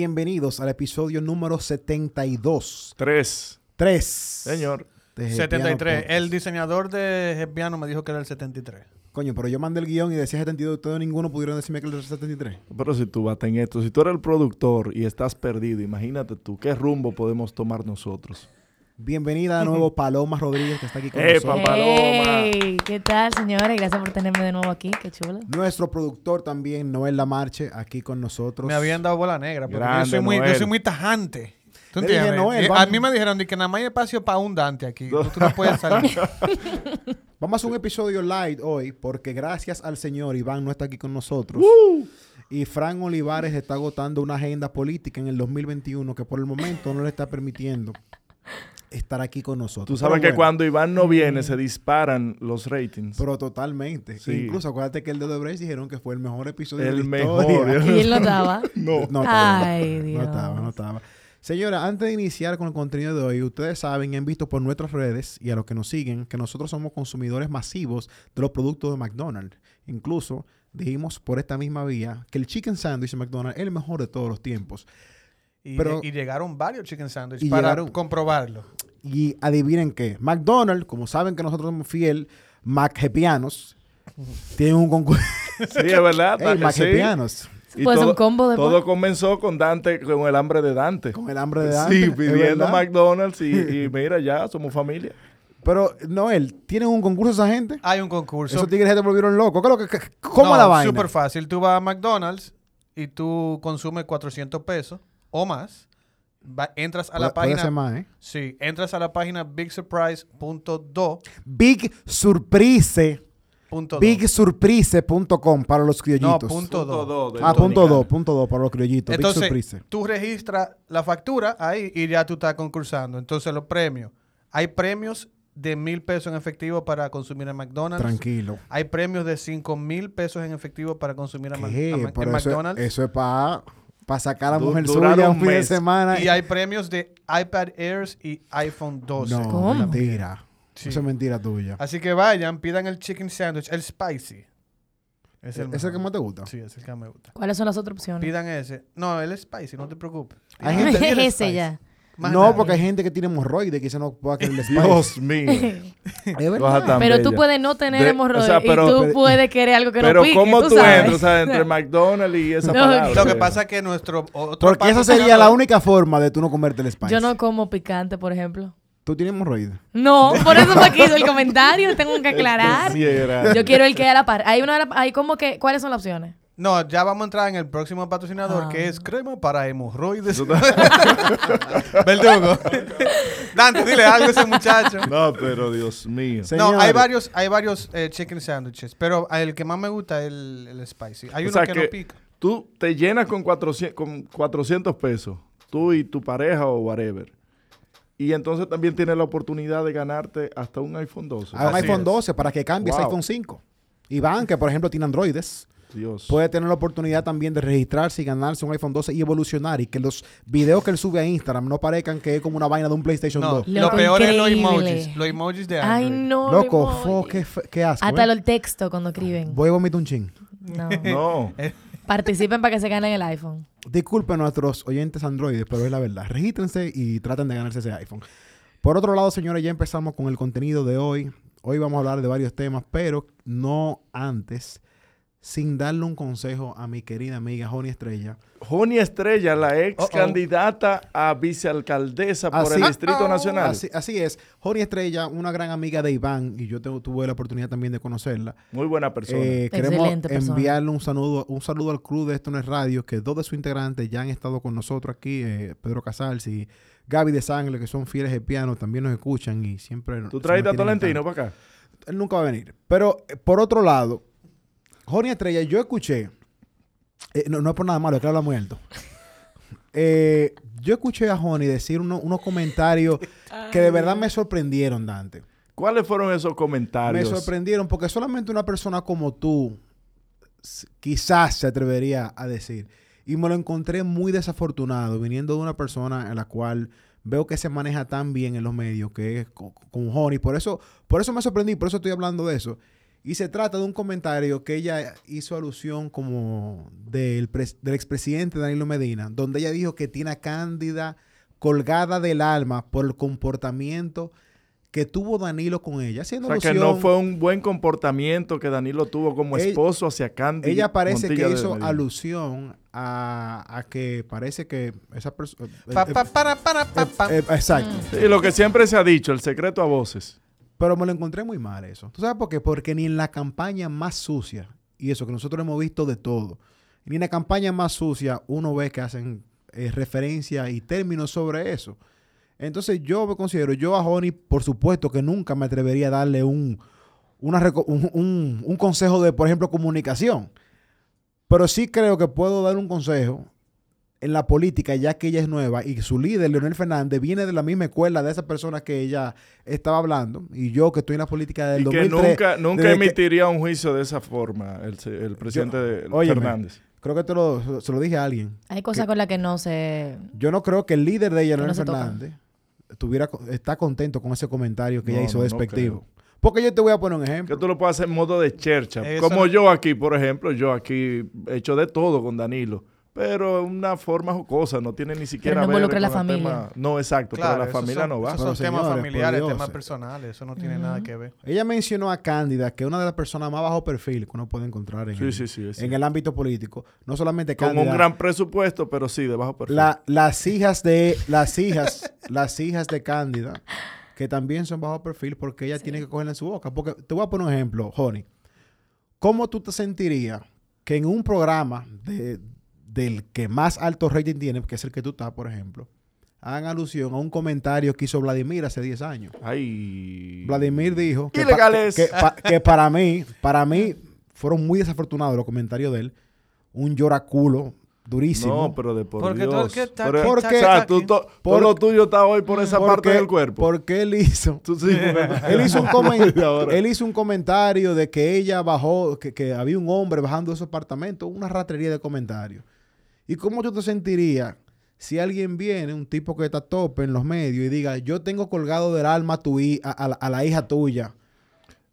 Bienvenidos al episodio número 72. Tres. 3. Señor. de Gepiano 73. Podcast. El diseñador de Gepiano me dijo que era el 73. Coño, pero yo mandé el guion y decía 72. Ustedes ninguno pudieron decirme que era el 73. Pero si tú vas en esto, si tú eres el productor y estás perdido, imagínate tú, ¿qué rumbo podemos tomar nosotros? Bienvenida de nuevo Paloma Rodríguez, que está aquí con ¡Epa, nosotros. Paloma! Hey, ¿Qué tal, señores? Gracias por tenerme de nuevo aquí. Qué chulo. Nuestro productor también, Noel Lamarche, aquí con nosotros. Me habían dado bola negra. Porque Grande, yo, soy muy, yo Noel. soy muy tajante. ¿Tú dije? Noel, Eh, a mí me dijeron de que nada más hay espacio para un Dante aquí. Tú no puedes salir. Vamos a hacer un episodio light hoy porque gracias al señor Iván no está aquí con nosotros. Y Fran Olivares está agotando una agenda política en el 2021 que por el momento no le está permitiendo estar aquí con nosotros. Tú sabes Pero que bueno, cuando Iván no viene, se disparan los ratings. Pero totalmente. Sí. Incluso acuérdate que el de Odebrecht dijeron que fue el mejor episodio el de la mejor. historia. Y él no estaba. no. No estaba. Ay, No Dios. estaba, no estaba. Señora, antes de iniciar con el contenido de hoy, ustedes saben y han visto por nuestras redes y a los que nos siguen que nosotros somos consumidores masivos de los productos de McDonald's. Incluso dijimos por esta misma vía que el chicken sandwich de McDonald's es el mejor de todos los tiempos. Y, Pero- y llegaron varios chicken sandwiches Y para llegaron- comprobarlo. Y adivinen qué, McDonald's, como saben que nosotros somos fiel McHepianos, tiene un concurso. Sí, es verdad. ¡Ey, sí. McHepianos! Y Pues un todo, combo de todo comenzó con Dante, con el hambre de Dante. Con el hambre de Dante. Sí, pidiendo. McDonald's y, y mira, ya somos familia. Pero, Noel, ¿tienen un concurso esa gente? Hay un concurso. Esos tigres se te volvieron locos. ¿Qué es lo que- qué- ¿Cómo No, la vaina? súper fácil. Tú vas a McDonald's y tú consumes 400 pesos o más. Va- entras a la Puede- puede página... ser más, ¿eh? Sí, entras a la página bigsurprise.do. Big Surprise. punto do. BigSurprise.com para los No, criollitos. punto do. de ah, punto dos, punto dos para los criollitos. Big Entonces, Surprise. tú registras la factura ahí y ya tú estás concursando. Entonces, los premios. Hay premios de mil pesos en efectivo para consumir en McDonald's. Tranquilo. Hay premios de cinco mil pesos en efectivo para consumir a Ma- Pero en eso, McDonald's. eso es para sacar a la mujer suya un un fin de mes. semana. Y hay premios de iPad Airs y iPhone 12. No, ¿Cómo? mentira. Sí. Eso es mentira tuya. Así que vayan, pidan el chicken sandwich, el spicy. Es el, ¿Ese es el que más te gusta? Sí, es el que me gusta. ¿Cuáles son las otras opciones? Pidan ese. No, el spicy, no te preocupes. Hay gente- Ese ya. Más no, porque hay gente que tiene hemorroides que quizá no pueda querer el spice. Dios mío. Es verdad. Pero tú puedes no tener De- hemorroides o sea, pero- y tú pero- puedes querer algo que Pero no pique, ¿cómo tú tú, sabes. entras? O sea, entre McDonald's y esa No, palabra. Lo que pasa es que nuestro otro Porque esa sería la única forma de tú no comerte el spice. Yo no como picante, por ejemplo. ¿Tú tienes hemorroides? No, por eso fue que hizo el comentario. Tengo que aclarar. Sí, Yo quiero el que a la par. Hay una, hay como que, ¿cuáles son las opciones? No, ya vamos a entrar en el próximo patrocinador Ah. que es crema para hemorroides. Verdugo. Dante, dile algo a ese muchacho. No, pero Dios mío. No, hay varios, hay varios eh, chicken sandwiches, pero el que más me gusta es el, el spicy. Hay O uno sea que, que- no pica. Tú te llenas con 400, con 400 pesos, tú y tu pareja o whatever. Y entonces también tienes la oportunidad de ganarte hasta un iPhone 12. Hay un iPhone es. 12 para que cambies Wow. iPhone 5. Iván, que por ejemplo tiene androides, Dios. puede tener la oportunidad también de registrarse y ganarse un iPhone 12 y evolucionar y que los videos que él sube a Instagram no parezcan que es como una vaina de un PlayStation No, 2. lo peor es los emojis. Los emojis de Android. Ay, no. Loco, fo, qué, qué asco. Hasta ¿eh? el texto cuando escriben. Voy a vomitar un chin. No. No. Participen para que se ganen el iPhone. Disculpen a nuestros oyentes androides, pero es la verdad. Regístrense y traten de ganarse ese iPhone. Por otro lado, señores, ya empezamos con el contenido de hoy. Hoy vamos a hablar de varios temas, pero no antes sin darle un consejo a mi querida amiga Joni Estrella. Joni Estrella, la ex candidata a vicealcaldesa por el Distrito Nacional. Así, así es. Joni Estrella, una gran amiga de Iván, y yo tengo- tuve la oportunidad también de conocerla. Muy buena persona. Eh, queremos Excelente persona. enviarle un saludo, un saludo al club de Esto No es Radio, que dos de sus integrantes ya han estado con nosotros aquí, eh, Pedro Casals y Gaby de Sangre, que son fieles de piano, también nos escuchan y siempre... ¿Tú traes a Tolentino para acá? Él nunca va a venir. Pero, eh, por otro lado, Joni Estrella, yo escuché, eh, no, no es por nada malo, es que habla muy alto. Eh, yo escuché a Joni decir uno- unos comentarios que de verdad me sorprendieron, Dante. ¿Cuáles fueron esos Me comentarios? sorprendieron porque solamente una persona como tú quizás se atrevería a decir. Y me lo encontré muy desafortunado viniendo de una persona en la cual veo que se maneja tan bien en los medios, que es co- con Honey. Por eso, por eso me sorprendí, por eso estoy hablando de eso. Y se trata de un comentario que ella hizo alusión como del, pres- del expresidente Danilo Medina, donde ella dijo que tiene a Cándida colgada del alma por el comportamiento que tuvo Danilo con ella. O Haciendo sea, que no fue un buen comportamiento que Danilo tuvo como Ella- esposo hacia Candy. ella parece Montilla que hizo alusión a, a que parece que esa persona... Pa, pa. eh, exacto. Sí, lo que siempre se ha dicho, el secreto a voces. Pero me lo encontré muy mal eso. ¿Tú sabes por qué? Porque ni en la campaña más sucia, y eso que nosotros hemos visto de todo, ni en la campaña más sucia uno ve que hacen eh, referencia y términos sobre eso. Entonces yo me considero, yo a Honey, por supuesto que nunca me atrevería a darle un- un consejo de, por ejemplo, comunicación. Pero sí creo que puedo dar un consejo en la política, ya que ella es nueva y su líder, Leonel Fernández, viene de la misma escuela de esa persona que ella estaba hablando. Y yo, que estoy en la política del Y que 2003. nunca, nunca que- emitiría un juicio de esa forma el, el presidente de- óyeme. Fernández. creo que te lo, se lo dije a alguien. Hay cosas con las que no se... Yo no creo que el líder de ella, Que no Leonel. Fernández, estuviera, co- está contento con ese comentario que ella hizo no, no despectivo. Porque yo te voy a poner un ejemplo. Que tú lo puedes hacer en modo de chercha. Eso Como no- yo aquí, por ejemplo, yo aquí he hecho de todo con Danilo. Pero una forma jocosa, no tiene ni siquiera no ver involucra con la familia. tema- No, exacto, Claro, pero la familia son- no va. Esos son Pero, temas señores, por familiares, temas personales. Eso no tiene nada que ver. Ella mencionó a Cándida, que es una de las personas más bajo perfil que uno puede encontrar en, Sí, el, sí, sí, en el ámbito político. No solamente Con Cándida. un gran presupuesto, pero sí, de bajo perfil. la- las hijas de las hijas las hijas de Cándida que también son bajo perfil porque ella tiene que cogerla en su boca porque te voy a poner un ejemplo Honey ¿cómo tú te sentirías que en un programa de- del que más alto rating tiene que es el que tú estás por ejemplo hagan alusión a un comentario que hizo Vladimir hace 10 años Ay. Vladimir dijo que, pa- que, pa- que para mí para mí fueron muy desafortunados los comentarios de él un lloraculo durísimo No, pero de por Porque Dios. que está. O sea, tú, to- Por- todo lo tuyo está hoy por esa parte del cuerpo. Porque él hizo. Tú sí, Él hizo, un comen- Y ahora- él hizo un comentario de que ella bajó, que, que había un hombre bajando de su apartamento, una ratrería de comentarios. ¿Y cómo tú te sentirías si alguien viene, un tipo que está tope en los medios, y diga, yo tengo colgado del alma a, tu hi- a, a la, a la hija tuya?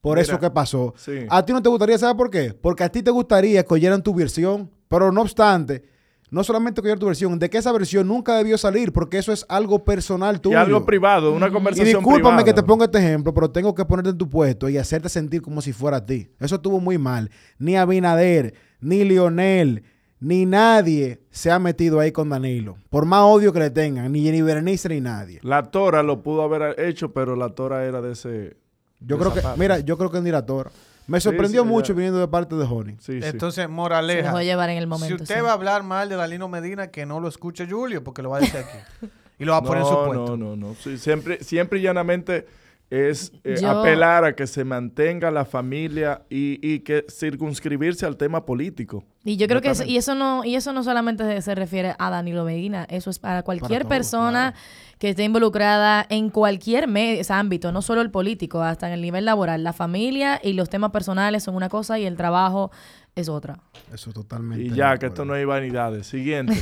Por Mira, eso que pasó. sí. A ti no te gustaría, ¿sabes por qué? Porque a ti te gustaría que oyeran tu versión, pero no obstante, no solamente que oyeran tu versión, de que esa versión nunca debió salir, porque eso es algo personal Y tuyo. algo privado, una Y conversación discúlpame privada. que te ponga este ejemplo, pero tengo que ponerte en tu puesto y hacerte sentir como si fuera a ti. Eso estuvo muy mal. Ni Abinader, ni Lionel, ni nadie se ha metido ahí con Danilo. Por más odio que le tengan, ni Jenny Berenice ni nadie. La Tora lo pudo haber hecho, pero la Tora era de ese... Yo de creo que, parte. mira, yo creo que ni la Tora. Me sorprendió sí, mucho ya. viniendo de parte de Honey. Sí, sí. Entonces, Se moraleja. dejó llevar en el momento. si usted sí. va a hablar mal de Dalino Medina, que no lo escuche Julio, porque lo va a decir aquí. y lo va a poner en su no, puesto. no, no, no. Sí, siempre, siempre y llanamente es eh, Yo- apelar a que se mantenga la familia y, y que circunscribirse al tema político. Y yo creo que eso, y eso no y eso no solamente se- se refiere a Danilo Medina, eso es para cualquier todos, persona que esté involucrada en cualquier ámbito, no solo el político, hasta en el nivel laboral. La familia y los temas personales son una cosa y el trabajo es otra. Eso totalmente. Y ya, que acuerdo. esto no hay vanidades. Siguiente.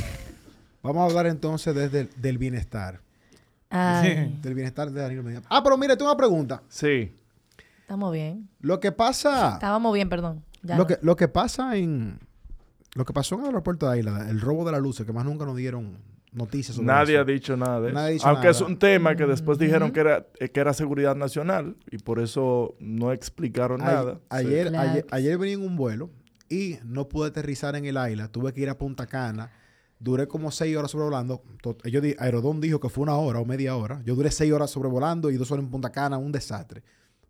Vamos a hablar entonces desde el- del bienestar. Ay, Del bienestar de Danilo Medina. Ah, pero mire, tengo una pregunta. Sí. estamos bien. Lo que pasa... Estábamos bien, perdón. Ya Lo no. que, lo que pasa en. Lo que pasó en el aeropuerto de Isla, el robo de la luz, que más nunca nos dieron noticias sobre Nadie eso. ha dicho nada de eso. Nadie ha dicho Aunque es un tema que después dijeron que era, eh, que era seguridad nacional y por eso no explicaron A- nada. Ayer, Claro. ayer, ayer venía en un vuelo y no pude aterrizar en el isla. Tuve que ir a Punta Cana. Duré como seis horas sobrevolando. Ellos, di- Aerodón dijo que fue una hora o media hora. Yo duré seis horas sobrevolando y dos horas en Punta Cana, un desastre.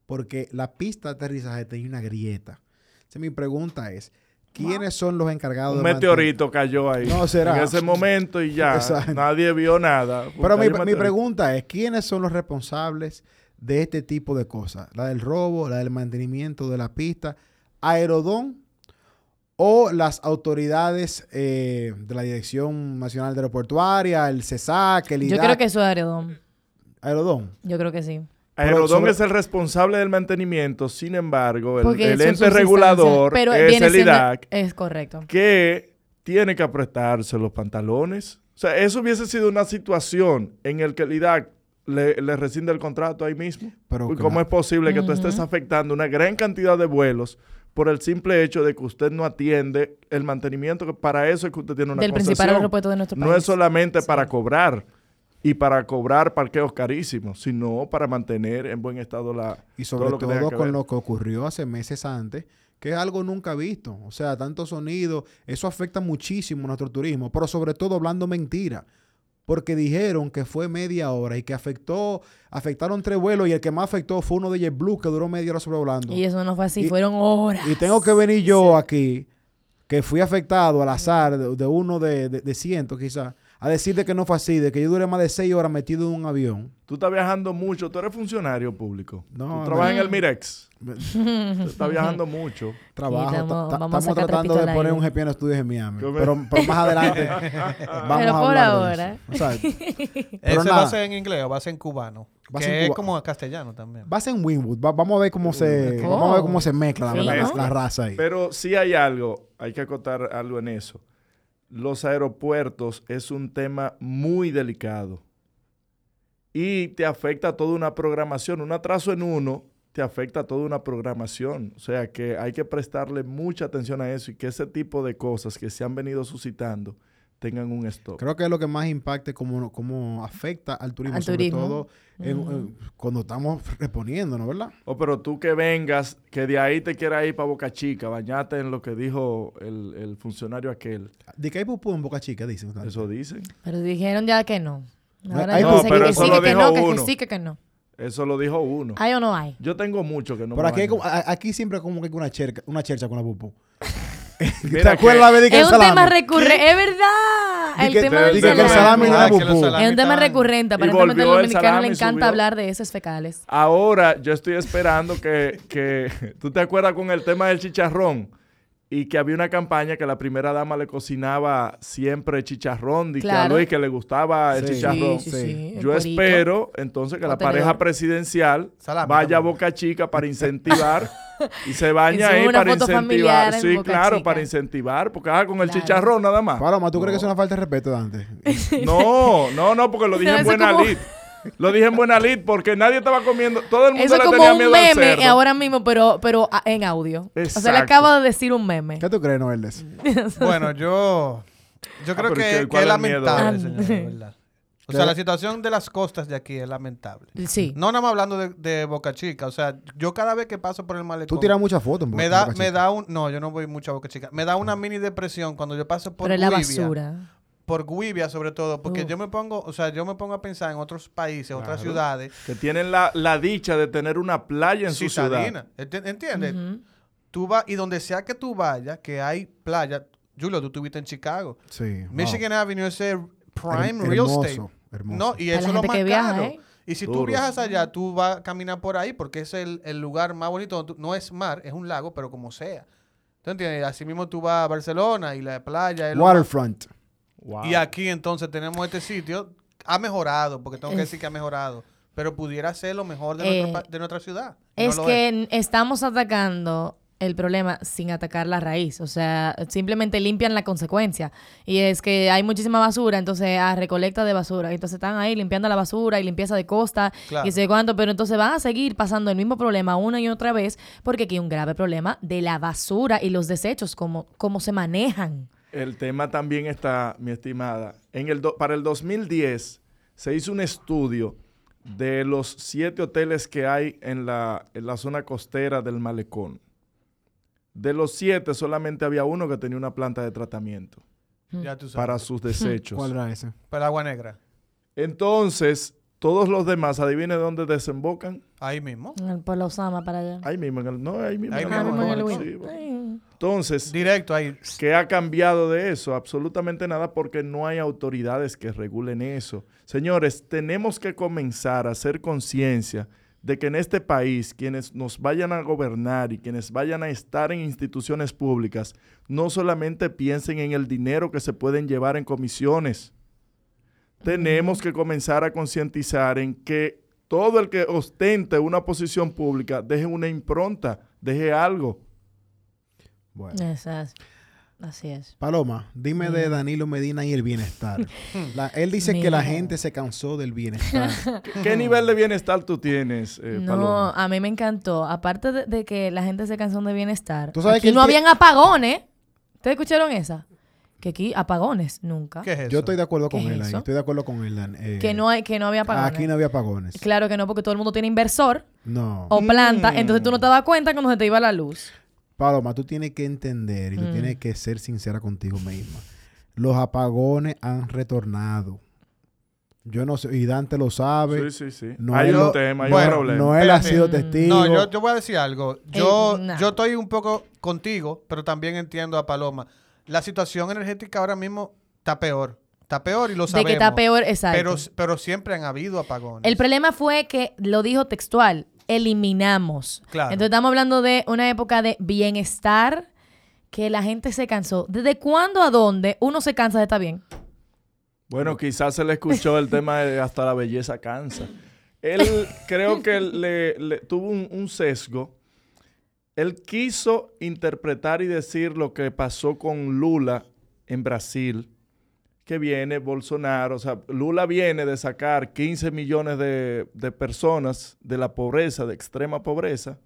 Porque la pista de aterrizaje tenía una grieta. Entonces, mi pregunta es, ¿quiénes son los encargados Un de meteorito cayó ahí. No, será. En ese momento y ya. Exacto. Nadie vio nada. Pero mi, mi pregunta es, ¿quiénes son los responsables de este tipo de cosas? La del robo, la del mantenimiento de la pista, Aerodón o las autoridades eh, de la Dirección Nacional de Aeroportuaria, el CESAC, el Yo IDAC. creo que eso es Aerodón. Aerodón. Yo creo que sí. Aerodón sobre- es el responsable del mantenimiento, sin embargo, el, el ente regulador pero es viene el siendo- IDAC, Es correcto. que tiene que apretarse los pantalones. O sea, eso hubiese sido una situación en la que el IDAC le, le rescinde el contrato ahí mismo. Pero ¿Cómo es posible que tú estés afectando una gran cantidad de vuelos por el simple hecho de que usted no atiende el mantenimiento? Que para eso es que usted tiene una Del principal concesión. aeropuerto de nuestro No país. es solamente para cobrar y para cobrar parqueos carísimos, sino para mantener en buen estado la Y sobre lo que todo, con ver. lo que ocurrió hace meses antes, que es algo nunca visto. O sea, tanto sonido, eso afecta muchísimo a nuestro turismo, pero sobre todo hablando mentira. Porque dijeron que fue media hora y que afectó, afectaron tres vuelos y el que más afectó fue uno de JetBlue que duró media hora sobrevolando. Y eso no fue así, Y- fueron horas. Y tengo que venir yo aquí, que fui afectado al azar de, de uno de, de, de cientos quizás, a decirte que no fue así, de que yo duré más de seis horas metido en un avión. Tú estás viajando mucho, tú eres funcionario público. No, tú trabajas en el Mirex. Tú estás viajando mucho. Trabajo. estamos- tratando de poner un GP en estudios en Miami. Me- Pero, pero más adelante vamos Pero a por ahora. de eso. O sea, pero ¿Ese va a ser en inglés o va a ser en cubano? Va a que en es cuba- como castellano también. va a ser en Winwood. Va- vamos a ver cómo se, Oh. vamos a ver cómo se mezcla la, Sí, la- ¿no? la raza ahí. Pero sí hay algo, hay que acotar algo en eso. Los aeropuertos es un tema muy delicado y te afecta toda una programación. Un atraso en uno te afecta toda una programación. O sea que hay que prestarle mucha atención a eso y que ese tipo de cosas que se han venido suscitando tengan un stop. Creo que es lo que más impacta cómo, cómo afecta al turismo, Al sobre turismo. todo en- en- cuando estamos reponiéndonos, ¿verdad? Oh, pero tú que vengas, que de ahí te quieras ir para Boca Chica, bañate en lo que dijo el, el funcionario aquel. De que hay pupú en Boca Chica, dicen. Eso dicen. Pero dijeron ya que no. Ahora No, que pero que eso lo que dijo no, que uno. que sí, que que no. Eso lo dijo uno. ¿Hay o no hay? Yo tengo mucho que no Por me aquí, hay baño. como- a- aquí siempre como que hay una cherca, una chercha con la pupú. ¿Te Mira acuerdas que- que Es el un tema salami? recurrente, es verdad. Di El que- tema di del que- que el salami. salami no Ah, era que los pupú. salamis Es un tema estaban- recurrente. Aparentemente a volvió los el dominicanos salami, les encanta subió. hablar de esos fecales. Ahora yo estoy esperando que, que tú te acuerdas con el tema del chicharrón y que había una campaña que la primera dama le cocinaba siempre chicharrón y que a Claro. Luis que le gustaba el Sí. chicharrón. Sí, sí, sí, el Yo espero entonces que la tenedor. pareja presidencial vaya a. Boca Chica para incentivar y se baña ahí para incentivar. Sí, claro, Chica. para incentivar, porque ah, con el chicharrón nada más. Paloma, ¿tú No. crees que es una falta de respeto, Dante? No, no, no, porque lo dije No, en buena como- lid. Lo dije en buena lid porque nadie estaba comiendo, todo el mundo Eso es le como tenía un miedo al meme cerdo. ahora mismo, pero, pero ah, en audio. O sea, le Exacto. acabo de decir un meme. ¿Qué tú crees, Noel? Bueno, yo, yo Ah, creo que, ¿qué- que cuál es lamentable, Ah. señor, de verdad. O ¿Qué? sea, la situación de las costas de aquí es lamentable. Sí. No nada más hablando de, de Boca Chica. O sea, yo cada vez que paso por el malecón... Tú tiras muchas fotos en Boca- me da, Boca me da un... No, yo no voy mucho a Boca Chica. Me da una mini depresión cuando yo paso por Pero es la basura. Por Guivia, sobre todo. Porque yo me pongo... O sea, yo me pongo a pensar en otros países, otras ciudades. Que tienen la, la dicha de tener una playa en su ciudad. ¿Entiendes? Ujú. Tú vas... Y donde sea que tú vayas, que hay playa... Julio, tú estuviste en Chicago. Sí. wow. Michigan Avenue es el prime Her- real hermoso, estate. hermoso. No, y Para eso es lo más que viaja, caro. ¿eh? Y si tú Duro. viajas allá, tú vas a caminar por ahí porque es el, el lugar más bonito. donde tú- no es mar, es un lago, pero como sea. ¿Tú entiendes? Así mismo tú vas a Barcelona y la playa es lo más- Waterfront. Wow. Y aquí entonces tenemos este sitio. Ha mejorado, porque tengo que decir que ha mejorado. Pero pudiera ser lo mejor de, Eh, nuestra, pa- de nuestra ciudad. No Es que estamos atacando el problema sin atacar la raíz. O sea, simplemente limpian la consecuencia. Y es que hay muchísima basura, entonces a recolecta de basura. Entonces están ahí limpiando la basura y limpieza de costa Claro. y sé cuánto. Pero entonces van a seguir pasando el mismo problema una y otra vez porque aquí hay un grave problema de la basura y los desechos, cómo, cómo se manejan. El tema también está, mi estimada. En el do- para el 2010 se hizo un estudio de los siete hoteles que hay en la, en la zona costera del malecón. de los siete solamente había uno que tenía una planta de tratamiento Ya tú sabes. para sus desechos. ¿Cuál era ese? Para agua negra. Entonces, todos los demás, adivine dónde desembocan. Ahí mismo. Por la Osama para allá. Ahí mismo, en el, no, ahí mismo. Ahí en el Ah, mismo en el sí, bueno. Entonces, Directo ahí. ¿qué ha cambiado de eso? Absolutamente nada porque no hay autoridades que regulen eso. Señores, tenemos que comenzar a hacer conciencia de que en este país quienes nos vayan a gobernar y quienes vayan a estar en instituciones públicas no solamente piensen en el dinero que se pueden llevar en comisiones. Tenemos que comenzar a concientizar en que todo el que ostente una posición pública deje una impronta, deje algo. Bueno. Esas- Así es. Paloma, dime de. Danilo Medina y el bienestar. La- él dice que la gente se cansó del bienestar. ¿Qué, qué nivel de bienestar tú tienes, eh, no, Paloma? a mí me encantó. Aparte de, de que la gente se cansó de bienestar. Tú sabes aquí que no habían apagones. ¿Ustedes escucharon esa? Que aquí apagones nunca. ¿Qué es eso? Yo estoy de acuerdo ¿Qué con es él ahí. Estoy de acuerdo con él. Eh, Que no hay, que no había apagones. Aquí no había apagones. Claro que no, porque todo el mundo tiene inversor No. o planta, Mm. entonces tú no te das cuenta cuando se te iba la luz. Paloma, tú tienes que entender y tú Mm. tienes que ser sincera contigo misma. Los apagones han retornado. Yo no sé, y Dante lo sabe. Sí, sí, sí. No hay es un tema, hay Bueno, un problema. Noel ha sido testigo. No, yo, yo voy a decir algo. Yo, Eh, nah. yo estoy un poco contigo, pero también entiendo a Paloma. La situación energética ahora mismo está peor. Está peor y lo De sabemos. que está peor, exacto. Pero, pero siempre han habido apagones. El problema fue que lo dijo textual, eliminamos. Claro. Entonces estamos hablando de una época de bienestar que la gente se cansó. ¿Desde cuándo a dónde uno se cansa de estar bien? Bueno, quizás se le escuchó el tema de hasta la belleza cansa. Él creo que le, le- tuvo un, un sesgo. Él quiso interpretar y decir lo que pasó con Lula en Brasil, que viene Bolsonaro. O sea, Lula viene de sacar 15 millones de, de personas de la pobreza, de extrema pobreza.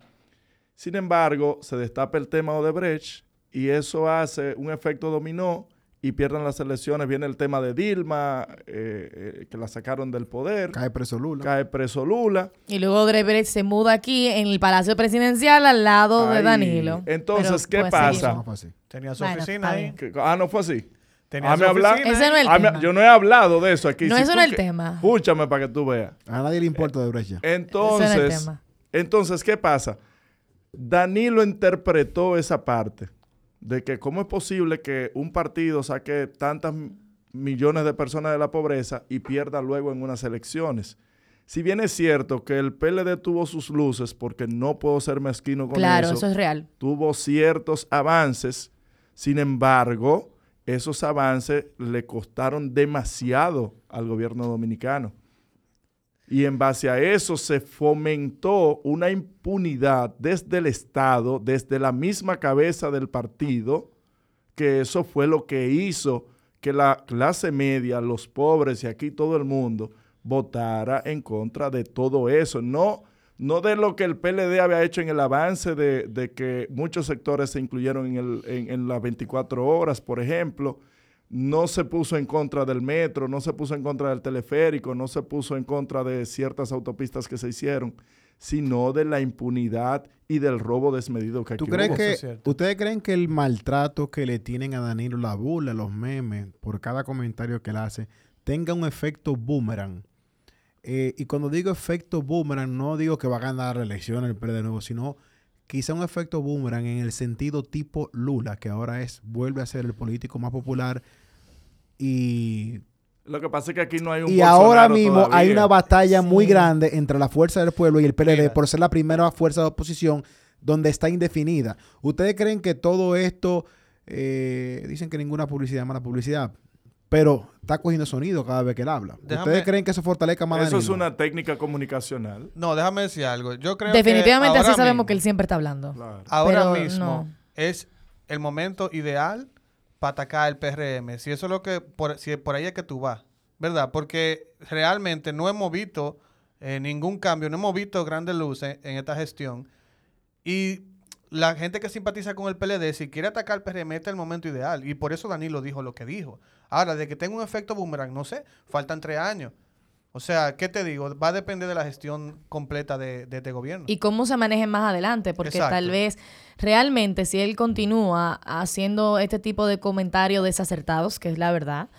Sin embargo, se destapa el tema Odebrecht y eso hace un efecto dominó y pierden las elecciones. Viene el tema de Dilma, eh, eh, que la sacaron del poder, Cae preso Lula. cae preso Lula. Y luego Odebrecht se muda aquí en el Palacio Presidencial al lado de. Danilo. Entonces, ¿qué pasa? no fue así. Tenía su Bueno, oficina ahí. ah, no fue así. Tenía su me habla- oficina Ese no es el tema. yo no he hablado de eso aquí. No, Si eso tú no es el que- tema. Escúchame para que tú veas. A nadie le importa de brecha. Entonces, Ese no es el tema. entonces, ¿qué pasa? Danilo interpretó esa parte de que cómo es posible que un partido saque tantas m- millones de personas de la pobreza y pierda luego en unas elecciones. Si bien es cierto que el PLD tuvo sus luces, porque no puedo ser mezquino con Claro, eso, eso es real. tuvo ciertos avances, sin embargo, esos avances le costaron demasiado al gobierno dominicano. Y en base a eso se fomentó una impunidad desde el Estado, desde la misma cabeza del partido, que eso fue lo que hizo que la clase media, los pobres y aquí todo el mundo votara en contra de todo eso. No, no de lo que el PLD había hecho en el avance de, de que muchos sectores se incluyeron en, el, en, en las 24 horas, por ejemplo. No se puso en contra del metro, no se puso en contra del teleférico, no se puso en contra de ciertas autopistas que se hicieron, sino de la impunidad y del robo desmedido que ¿Tú aquí crees hubo. Que, es. ¿Ustedes creen que el maltrato que le tienen a Danilo, la burla, los memes, por cada comentario que él hace, tenga un efecto boomerang? Eh, y cuando digo efecto boomerang, no digo que va a ganar la elección el PLD de nuevo, sino quizá un efecto boomerang en el sentido tipo Lula, que ahora es, vuelve a ser el político más popular y Lo que pasa es que aquí no hay un y ahora mismo hay una batalla muy grande entre la fuerza del pueblo y el PLD Mira. por ser la primera fuerza de oposición donde está indefinida. ¿Ustedes creen que todo esto, eh, dicen que ninguna publicidad es mala publicidad, pero está cogiendo sonido cada vez que él habla? Déjame- ¿Ustedes creen que eso fortalezca más Eso es una técnica comunicacional. No, déjame decir algo. Yo creo Definitivamente que así sabemos mismo- que él siempre está hablando. Claro. Ahora Pero mismo no. es el momento ideal para atacar el PRM. Si eso es lo que, por, si por ahí es que tú vas, ¿verdad? Porque realmente no hemos visto eh, ningún cambio, no hemos visto grandes luces en esta gestión. Y la gente que simpatiza con el PLD, si quiere atacar el PRM, este es el momento ideal. Y por eso Danilo dijo lo que dijo. Ahora, de que tenga un efecto boomerang, no sé, faltan tres años. O sea, ¿qué te digo? Va a depender de la gestión completa de, de este gobierno. y cómo se manejen más adelante, porque Exacto. tal vez realmente si él continúa haciendo este tipo de comentarios desacertados, que es la verdad,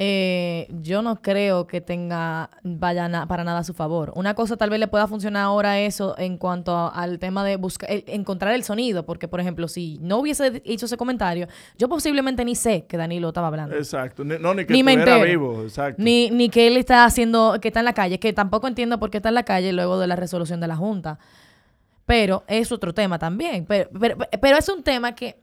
eh, yo no creo que tenga vaya na- para nada a su favor. Una cosa tal vez le pueda funcionar ahora eso en cuanto a- al tema de buscar el- encontrar el sonido, porque por ejemplo, si no hubiese hecho ese comentario, yo posiblemente ni sé que Danilo estaba hablando. Exacto. Ni- no, ni que Ni estuviera vivo. Exacto. Ni, ni que él está haciendo, que está en la calle, que tampoco entiendo por qué está en la calle luego de la resolución de la Junta. Pero es otro tema también. Pero, pero, pero es un tema que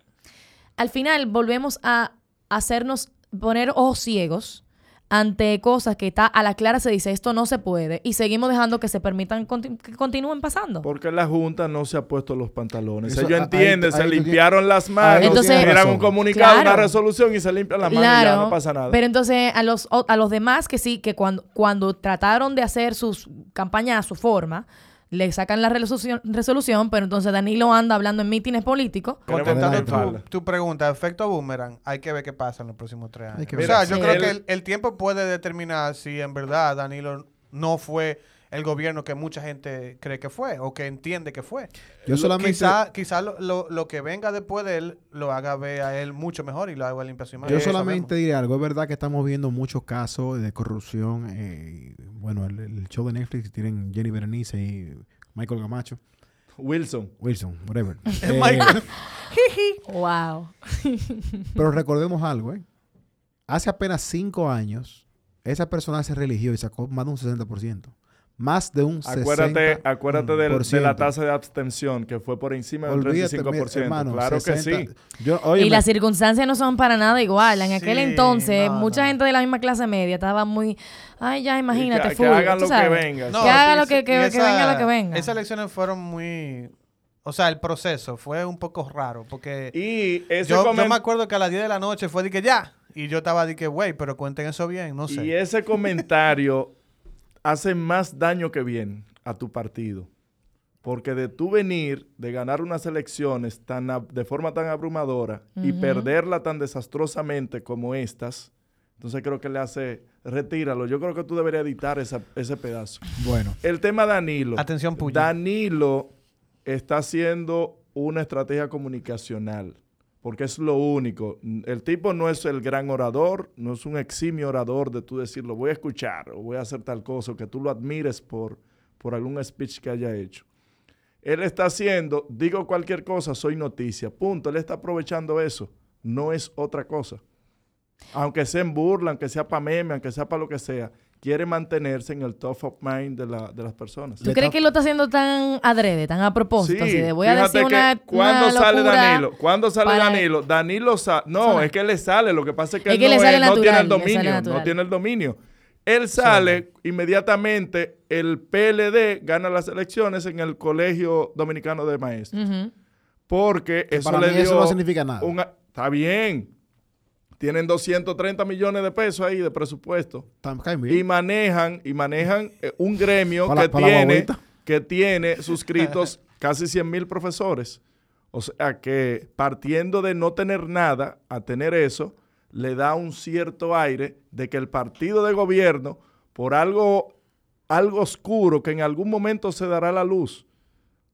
al final volvemos a hacernos poner ojos ciegos ante cosas que está a la clara se dice esto no se puede y seguimos dejando que se permitan conti- que continúen pasando. Porque la Junta no se ha puesto los pantalones. Eso- Ellos entienden, se limpiaron las manos, Entonces- razón. un comunicado, Claro. una resolución y se limpian las manos y ya no pasa nada. Pero entonces a los, a los demás que sí, que cuando, cuando trataron de hacer sus campañas a su forma, le sacan la resolución, resolución, pero entonces Danilo anda hablando en mítines políticos. Contestando tu, tu pregunta, efecto boomerang, hay que ver qué pasa en los próximos tres años. Hay que o sea, yo Sí. creo que el, el tiempo puede determinar si en verdad Danilo no fue el gobierno que mucha gente cree que fue o que entiende que fue. Yo solamente... Quizá, quizá lo, lo- lo que venga después de él lo haga ver a él mucho mejor y lo haga limpia su imagen. Yo solamente diré algo. Es verdad que estamos viendo muchos casos de corrupción. eh, bueno, el, el show de Netflix tienen Jenny Berenice y Michael Gamacho. Wilson. Wilson, whatever. Eh, Michael. Wow. pero recordemos algo, ¿eh? Hace apenas cinco años, esa persona se religió y sacó más de un 60%. Más de un 60%. Acuérdate, acuérdate del- de, la tasa de abstención que fue por encima del Olvídate, 35%. mi hermano, claro que 60. sí. Yo, y las circunstancias no son para nada igual. En aquel entonces, no, mucha no. gente de la misma clase media estaba muy, ay, ya, imagínate, que, full, que hagan lo que venga. No, Que haga lo que- que venga lo que venga. Esas elecciones fueron muy... O sea, el proceso fue un poco raro porque... Y ese, yo, yo me acuerdo que a las 10 de la noche fue de que ya. Y yo estaba de que, güey, pero cuenten eso bien, no sé. y ese comentario hace más daño que bien a tu partido. Porque de tú venir, de ganar unas elecciones tan de forma tan abrumadora y perderla tan desastrosamente como estas, entonces creo que le hace, retíralo. Yo creo que tú deberías editar esa- ese pedazo. bueno, El tema Danilo. Atención, Puya. Danilo está haciendo una estrategia comunicacional, porque es lo único. El tipo no es el gran orador, no es un eximio orador de tú decir, lo voy a escuchar o voy a hacer tal cosa, o que tú lo admires por, por algún speech que haya hecho. Él está haciendo, digo cualquier cosa, soy noticia, punto. Él está aprovechando eso, no es otra cosa. Aunque sea en burla, aunque sea para meme, aunque sea para lo que sea, quiere mantenerse en el top of mind de, la- de las personas. ¿Tú crees que él lo está haciendo tan adrede, tan a propósito? así de, voy a decir una, que ¿Cuándo una sale Danilo? ¿Cuándo sale para- Danilo? Danilo sale. No, es que le sale. Lo que pasa es que Es él que no, sale es- no tiene el dominio. No tiene el dominio. Él sale inmediatamente. El PLD gana las elecciones en el Colegio Dominicano de Maestros. Ujú. Porque eso para le mí dio. eso no significa nada. una- está bien. Tienen 230 millones de pesos ahí de presupuesto. Y manejan y manejan eh, un gremio que tiene que tiene suscritos casi 100 mil profesores. O sea que partiendo de no tener nada a tener eso, le da un cierto aire de que el partido de gobierno, por algo, algo oscuro que en algún momento se dará la luz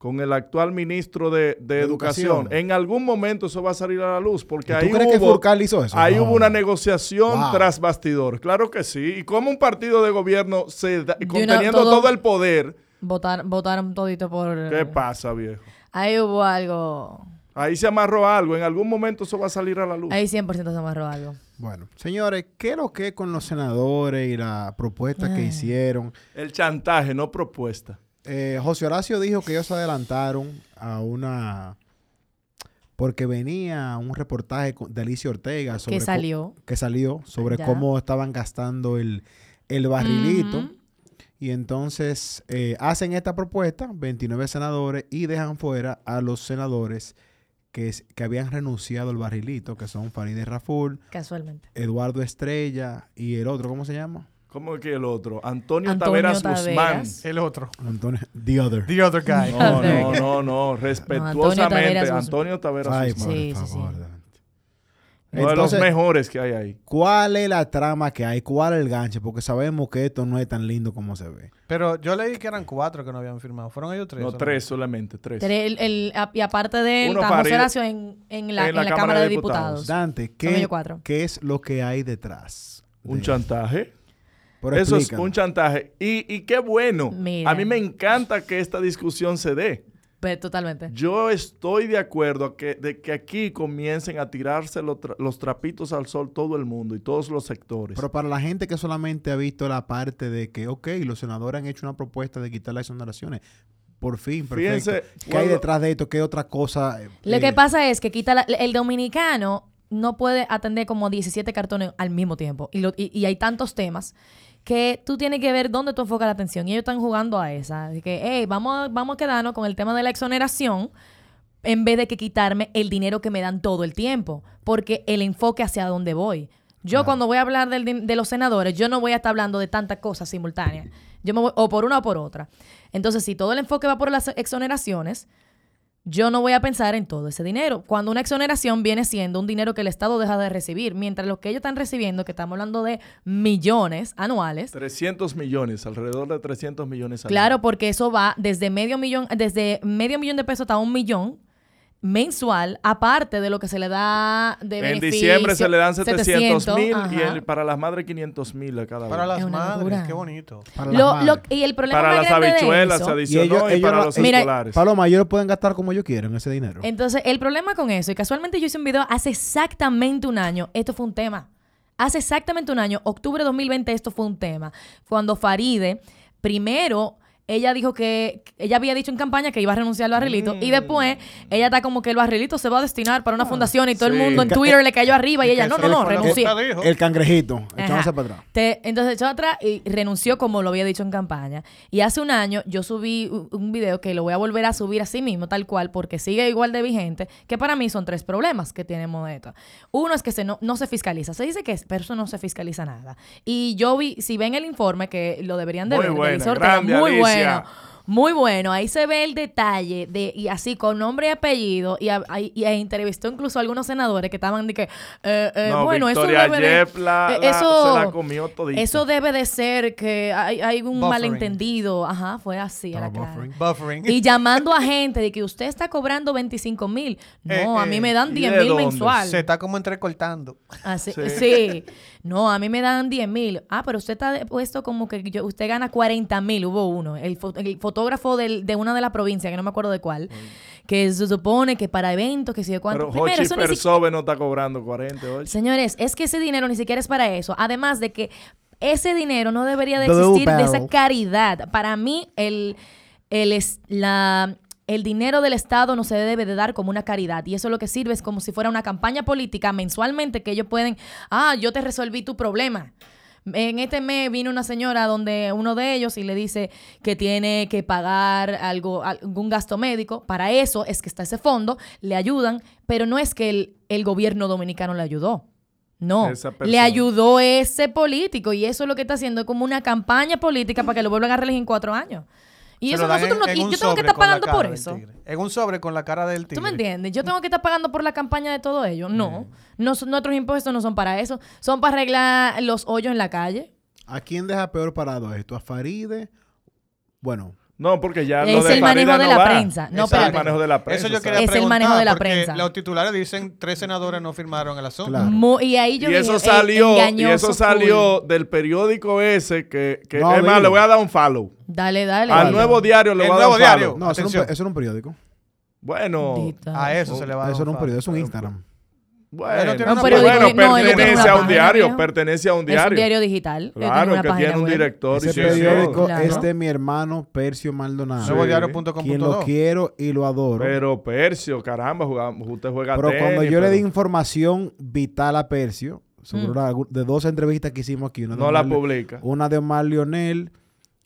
con el actual ministro de, de De educación, Educación. en algún momento eso va a salir a la luz, porque ¿Y ahí ¿Tú crees que hubo, Furcal hizo eso? Ahí No. hubo una negociación Wow. tras bastidores. Claro que sí. ¿Y cómo un partido de gobierno se da- una- conteniendo todo- todo... el poder? Votar, votaron todito por... ¿Qué pasa, viejo? Ahí hubo algo... Ahí se amarró algo. En algún momento eso va a salir a la luz. Ahí 100% se amarró algo. Bueno, señores, ¿qué es lo que es con los senadores y la propuesta que hicieron? El chantaje, no propuesta. Eh, José Horacio dijo que ellos se adelantaron a una... Porque venía un reportaje con- de Alicia Ortega sobre Que salió. que salió sobre Ya. cómo estaban gastando el, el barrilito. Y entonces eh, hacen esta propuesta, 29 senadores, y dejan fuera a los senadores que, es- que habían renunciado al barrilito, que son Farideh Raful, Casualmente. Eduardo Estrella y el otro, ¿cómo se llama? ¿Cómo es que el otro? Antonio, Antonio Taveras, Guzmán. Taveras. El otro. Antonio, the other. The other guy. No, no, no, no. Antonio Respetuosamente. Taveras Guzmán. Antonio Taveras Ay, Guzmán. por Sí, sí, sí. Uno de los mejores que hay ahí. ¿cuál es la trama que hay? ¿Cuál es el ganche? Porque sabemos que esto no es tan lindo como se ve. Pero yo leí que eran cuatro que no habían firmado. ¿Fueron ellos tres? No, tres solamente, tres. Tre- el- y aparte de él, en, en la, en en la Cámara Cámara de de Diputados. Diputados. Dante, ¿qué, es lo que hay detrás? Un de- chantaje. Pero Eso es un chantaje. Y, y qué bueno. Mira. A mí me encanta que esta discusión se dé. Pues, totalmente. Yo estoy de acuerdo que, de que aquí comiencen a tirarse los, tra- los trapitos al sol todo el mundo y todos los sectores. Pero para la gente que solamente ha visto la parte de que, ok, los senadores han hecho una propuesta de quitar las exoneraciones. Por fin, perfecto. Fíjense, ¿Qué hay detrás de esto? ¿Qué otra cosa? eh, Lo eh, que pasa es que quita la- el dominicano no puede atender como 17 cartones al mismo tiempo. Y, lo- y- y hay tantos temas que tú tienes que ver dónde tú enfocas la atención. Y ellos están jugando a esa. Que, hey, vamos, a- vamos a quedarnos con el tema de la exoneración en vez de que quitarme el dinero que me dan todo el tiempo. Porque el enfoque hacia dónde voy. Yo cuando voy a hablar del de los senadores, yo no voy a estar hablando de tantas cosas simultáneas. Yo me voy o por una o por otra. Entonces, si todo el enfoque va por las exoneraciones, yo no voy a pensar en todo ese dinero. Cuando una exoneración viene siendo un dinero que el Estado deja de recibir, mientras lo que ellos están recibiendo, que estamos hablando de millones anuales, 300 millones, alrededor de 300 millones. al claro, porque eso va desde medio millón, desde medio millón de pesos hasta un millón mensual, aparte de lo que se le da de En beneficio. diciembre se le dan 700 mil y el- para las madres 500 mil a cada Para las madres, locura. qué bonito. para las Lo- lo- y el problema Para más las grande de habichuelas eso- se Y adicionó ellos- y, ellos para no- los Mira, escolares. Paloma, ellos lo pueden gastar como ellos quieren ese dinero. Entonces, el problema con eso, y casualmente yo hice un video hace exactamente un año, esto fue un tema. Hace exactamente un año, octubre de 2020, esto fue un tema. Cuando Faride, primero, ella dijo que, ella había dicho en campaña que iba a renunciar al barrilito, y después, ella está como que el barrilito se va a destinar para una fundación, y todo el mundo en Twitter le cayó arriba, y ella, no, no, no, renuncié. dijo. el cangrejito, Ajá. echándose para atrás. Te- entonces echó atrás y renunció como lo había dicho en campaña. Y hace un año yo subí un video que lo voy a volver a subir así mismo, tal cual, porque sigue igual de vigente, que para mí son tres problemas que tenemos de esto. Uno es que se no, no se fiscaliza. Se dice que es, pero eso no se fiscaliza nada. Y yo vi, si ven el informe, que lo deberían de Muy ver, buena, grande, muy Alicia. bueno. Yeah. Muy bueno, ahí se ve el detalle de y así con nombre y apellido y, a- y- y entrevistó incluso a algunos senadores que estaban de que eh, eh, No, bueno Victoria eso debe de- Yep la- eh, la- eso se la comió todita. eso debe de ser que hay, hay un Buffering. malentendido. Ajá, fue así a la buffering. Buffering. Y llamando a gente de que usted está cobrando 25 mil. No, Eh, a mí eh, me dan ¿y 10 de mil mensual. Se está como entrecortando. Así, Sí. sí. No, a mí me dan 10 mil. Ah, pero usted está puesto como que yo- usted gana 40 mil. Hubo uno. El, el fotógrafo del- de una de las provincias, que no me acuerdo de cuál, que se supone que para eventos, que si de cuánto. Pero Primero, Hochi Persove no está cobrando 40 hoy. Señores, es que ese dinero ni siquiera es para eso. Además de que ese dinero no debería de existir de esa caridad. Para mí, el, el, es- la, el dinero del Estado no se debe de dar como una caridad. Y eso lo que sirve es como si fuera una campaña política mensualmente que ellos pueden, ah, yo te resolví tu problema. En este mes vino una señora donde uno de ellos y le dice que tiene que pagar algo, algún gasto médico. Para eso es que está ese fondo, le ayudan, pero no es que el, el gobierno dominicano le ayudó. No, le ayudó ese político y eso es lo que está haciendo, es como una campaña política para que lo vuelvan a reelegir en cuatro años. Y eso nosotros en- no, en y yo tengo que estar pagando por eso. En un sobre con la cara del tigre. ¿Tú me entiendes? Yo tengo que estar pagando por la campaña de todo ello. No, no son- nuestros impuestos no son para eso. Son para arreglar los hoyos en la calle. ¿A quién deja peor parado esto? ¿A Faride? Bueno, No, porque ya Es lo de el manejo de no la va. prensa. No, es el espérate. manejo de la prensa. Eso yo quería Es el preguntar, manejo de la porque prensa. Los titulares dicen tres senadores no firmaron el asunto. Claro. Mu- y ahí yo y dije, eso "Ey, salió, y engañoso eso salió del periódico ese que, que No, es más, dilo. le voy a dar un follow. full". Dale, dale. Al nuevo diario le El voy a dar Nuevo un Diario. follow. no, eso era, un, Atención. pe- eso era un periódico. Bueno, Dita. A eso se le va a dar Eso era un periódico, eso es un Instagram. Bueno, no tiene bueno, una periódico, no, ellos tienen pertenece a un página, diario, pertenece a un Es un diario. diario digital. Claro, que tiene un web. director y Ese sí, periódico Claro. es de mi hermano Percio Maldonado. Sí. Quien lo quiero y lo adoro. Pero, Pero Percio, caramba, jugamos, usted juega tenis, cuando yo le di pero información vital a Percio, sobre Mm. una- de dos entrevistas que hicimos aquí, una de, no la Omar, publica. una de Omar Lionel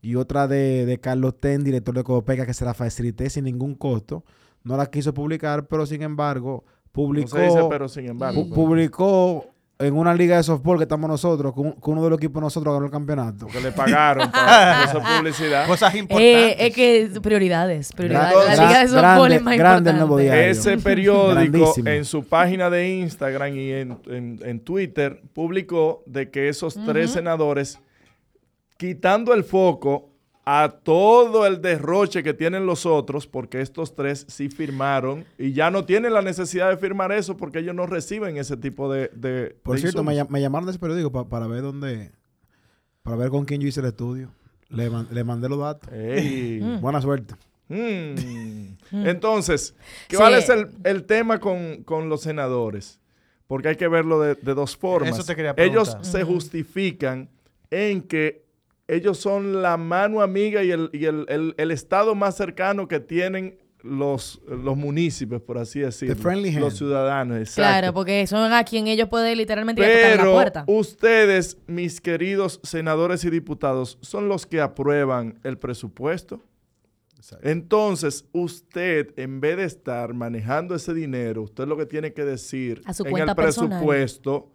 y otra de, de Carlos Ten, director de Codopeca, que se la facilité sin ningún costo. No la quiso publicar, pero sin embargo, No publicó, se dice, pero sin embargo. pu- publicó en una liga de softball que estamos nosotros, con, con uno de los equipos de nosotros ganó el campeonato. Que le pagaron para esa publicidad. Cosas importantes. Eh, es que prioridades, la liga de softball grande- es más grande el importante. Ese periódico Grandísimo. en su página de Instagram y en, en- en Twitter publicó de que esos tres senadores, quitando el foco a todo el derroche que tienen los otros, porque estos tres sí firmaron y ya no tienen la necesidad de firmar eso porque ellos no reciben ese tipo de... de- Por de cierto, me, llamaron de ese periódico pa- para ver dónde, para ver con quién yo hice el estudio. Le, man- le mandé los datos. Ey. Buena suerte. Mm. Entonces, ¿qué Sí. ¿cuál es el, el tema con, con los senadores? Porque hay que verlo de, de dos formas. Eso te quería ellos preguntar. se justifican en que ellos son la mano amiga y el, y el- el- el estado más cercano que tienen los, los municipios, por así decirlo. friendly hand. Los ciudadanos, exacto. Claro, porque son a quien ellos pueden literalmente ir a tocar la Pero puerta. ustedes, mis queridos senadores y diputados, son los que aprueban el presupuesto. Entonces, usted, en vez de estar manejando ese dinero, usted lo que tiene que decir A su en cuenta el personal. presupuesto,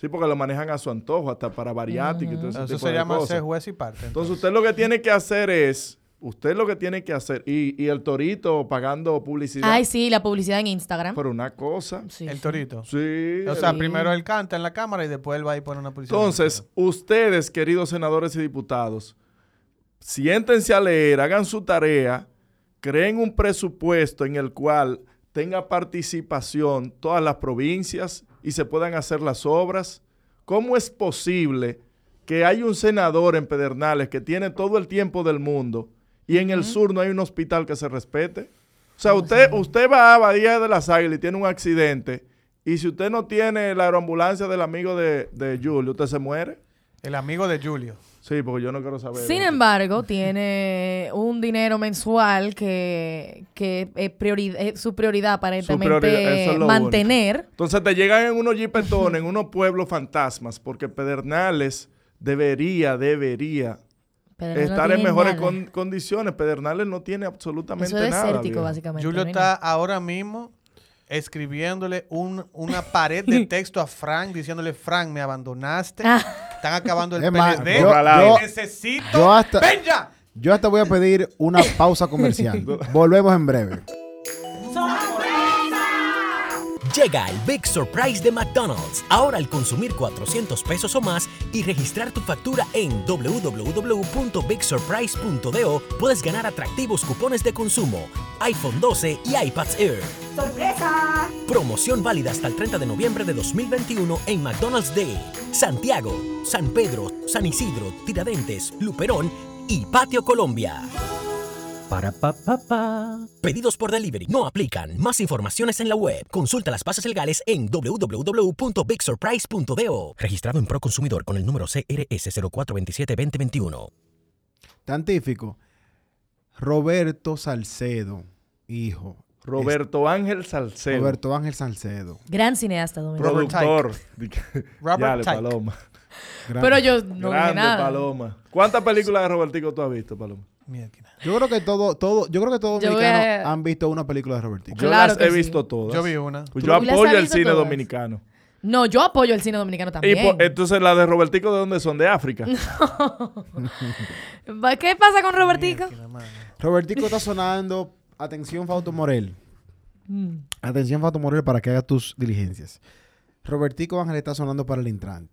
sí, porque lo manejan a su antojo, hasta para bariátrica y todo ese Eso tipo se de llama cosas. ser juez y parte. Entonces, usted lo que tiene que hacer es, usted lo que tiene que hacer, y, y el torito pagando publicidad Ay, sí, la publicidad en Instagram. por una cosa. Sí, el torito. Sí. O sea, Sí. primero él canta en la cámara y después él va y pone una publicidad. Entonces, ustedes, queridos senadores y diputados, siéntense a leer, hagan su tarea, creen un presupuesto en el cual tenga participación todas las provincias y se puedan hacer las obras. ¿Cómo es posible que hay un senador en Pedernales que tiene todo el tiempo del mundo y en el sur no hay un hospital que se respete? O sea, usted, usted va a Bahía de las Águilas y tiene un accidente y si usted no tiene la aeroambulancia del amigo de, de Julio, ¿usted se muere? el amigo de Julio. Sí, porque yo no quiero saber. Sin embargo, tiene un dinero mensual que, que es, priori- es su prioridad aparentemente prioridad, es mantener. Entonces te llegan en unos jipetones, en unos pueblos fantasmas, porque Pedernales debería, debería no estar en mejores con- condiciones. Pedernales no tiene absolutamente Eso es nada. desértico, básicamente. Julio no está nada. ahora mismo escribiéndole un- una pared de texto a Frank diciéndole, Frank, me abandonaste. Ah. Están acabando el PLD. yo- yo- necesito. yo hasta- ¡Ven ya! Yo hasta voy a pedir una pausa comercial. Volvemos en breve. Llega el Big Surprise de McDonald's. Ahora al consumir 400 pesos o más y registrar tu factura en www.bigsurprise.do puedes ganar atractivos cupones de consumo, iPhone 12 y iPads Air. ¡Sorpresa! Promoción válida hasta el 30 de noviembre de 2021 en McDonald's Day, Santiago, San Pedro, San Isidro, Tiradentes, Luperón y Patio Colombia. Para pa, pa, pa. Pedidos por delivery no aplican. Más informaciones en la web. Consulta las bases legales en www.bigsurprise.do. Registrado en Proconsumidor con el número CRS 0427-2021. Tantífico. Roberto Salcedo, hijo. Roberto Ángel Salcedo, Roberto Ángel Salcedo. Gran cineasta dominicano. Productor. Robert. Paloma. Gran- Pero yo no Grande nada. Paloma. ¿Cuántas películas de Robertico tú has visto, Paloma? Mierda. Yo creo que todo, todo, yo creo que todos Yo voy dominicanos a- han visto una película de Robertico. Yo Claro las que he sí. visto todas. Yo vi una. Pues ¿Tú yo las has apoyo el visto cine todas? dominicano. No, yo apoyo el cine dominicano Y también. por- entonces las de Robertico, ¿de dónde son? ¿De África? Va- ¿Qué pasa con Robertico? Robertico está sonando. Atención, Fausto Morel. Mm. Atención, Fausto Morel, para que hagas tus diligencias. Robertico Ángel está sonando para el Intran.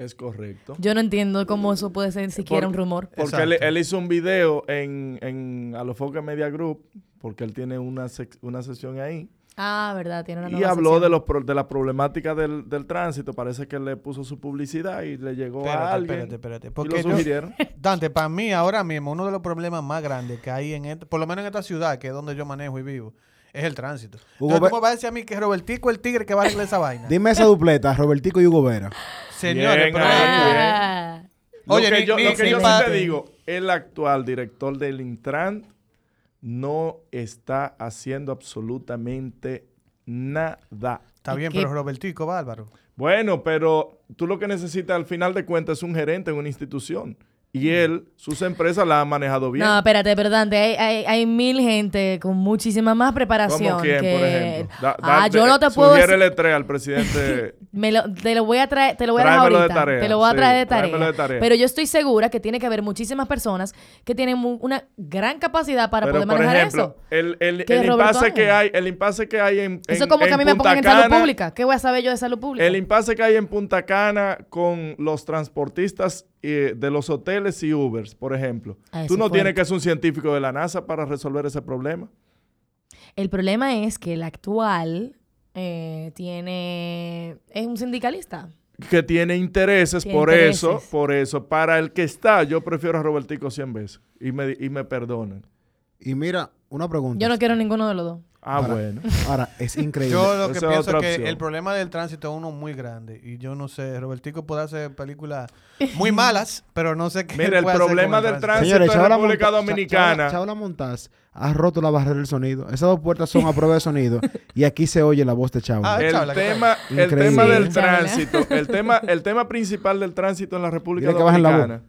Es correcto. Yo no entiendo cómo eso puede ser siquiera Por- un rumor. Porque él, él hizo un video en, en Alofoque Media Group, porque él tiene una, sec- una sesión ahí, Ah, verdad, tiene una y nueva habló sección. de, los, de la problemática del, del tránsito. Parece que le puso su publicidad y le llegó a Espérate, alguien. espérate, espérate. y Porque yo- sugirieron. Dante, para mí ahora mismo uno de los problemas más grandes que hay en este, por lo menos en esta ciudad, que es donde yo manejo y vivo, es el tránsito. Hugo Entonces, Ve- ¿tú me vas a decir a mí que Robertico el tigre que va a arreglar esa vaina? Dime esa dupleta, Robertico y Hugo Vera. Señores, Bien pero ahí, oye, bien. Ah, Lo Oye, que yo, ni- lo que yo sí excelente. te digo, el actual director del Intran no está haciendo absolutamente nada. está ¿Y bien, pero Robertico, bárbaro. Bueno, pero tú lo que necesitas al final de cuentas es un gerente en una institución. Y él, sus empresas la han manejado bien. No, espérate, pero Dante, hay, hay, hay mil gente con muchísima más preparación. ¿Cómo quién, que... por ejemplo? Da- ah, yo no te puedo decir. Tres al presidente. Me lo, te lo voy a traer, te lo voy a dejar Tráemelo de ahorita. tarea, te lo voy a sí, traer de tarea. de tarea. Pero yo estoy segura que tiene que haber muchísimas personas que tienen una gran capacidad para Pero, poder por manejar ejemplo, eso. el, el, ¿Qué, el Roberto impasse que hay, el impasse que hay en, Eso en- como que a mí me pongan en salud pública. ¿Qué voy a saber yo de salud pública? El impasse que hay en Punta Cana con los transportistas eh, de los hoteles y Ubers, por ejemplo. Ah, Tú no es tienes que ser un científico de la NASA para resolver ese problema. El problema es que el actual eh, tiene es un sindicalista. Que tiene intereses, Tiene por eso, por eso. Para el que está, yo prefiero a Robertico 100 veces. Y me, y me perdonen. Y mira, una pregunta. Yo no quiero ninguno de los dos. Ah, Ahora, bueno. Ahora, es increíble. Yo lo que Esa pienso es que opción. el problema del tránsito es uno muy grande. Y yo no sé, Robertico puede hacer películas muy malas, pero no sé qué. Mira, el hacer problema con el del tránsito. tránsito Señores, en Chabla República Monta- Dominicana. Chabla Montaz ha roto la barrera del sonido. Esas dos puertas son a prueba de sonido. y aquí se oye la voz de Chabla. Ah, el Chabla, ¿qué tema, el tema del Sí, tránsito, el tema, el tema principal del tránsito en la República Dile la. Dominicana.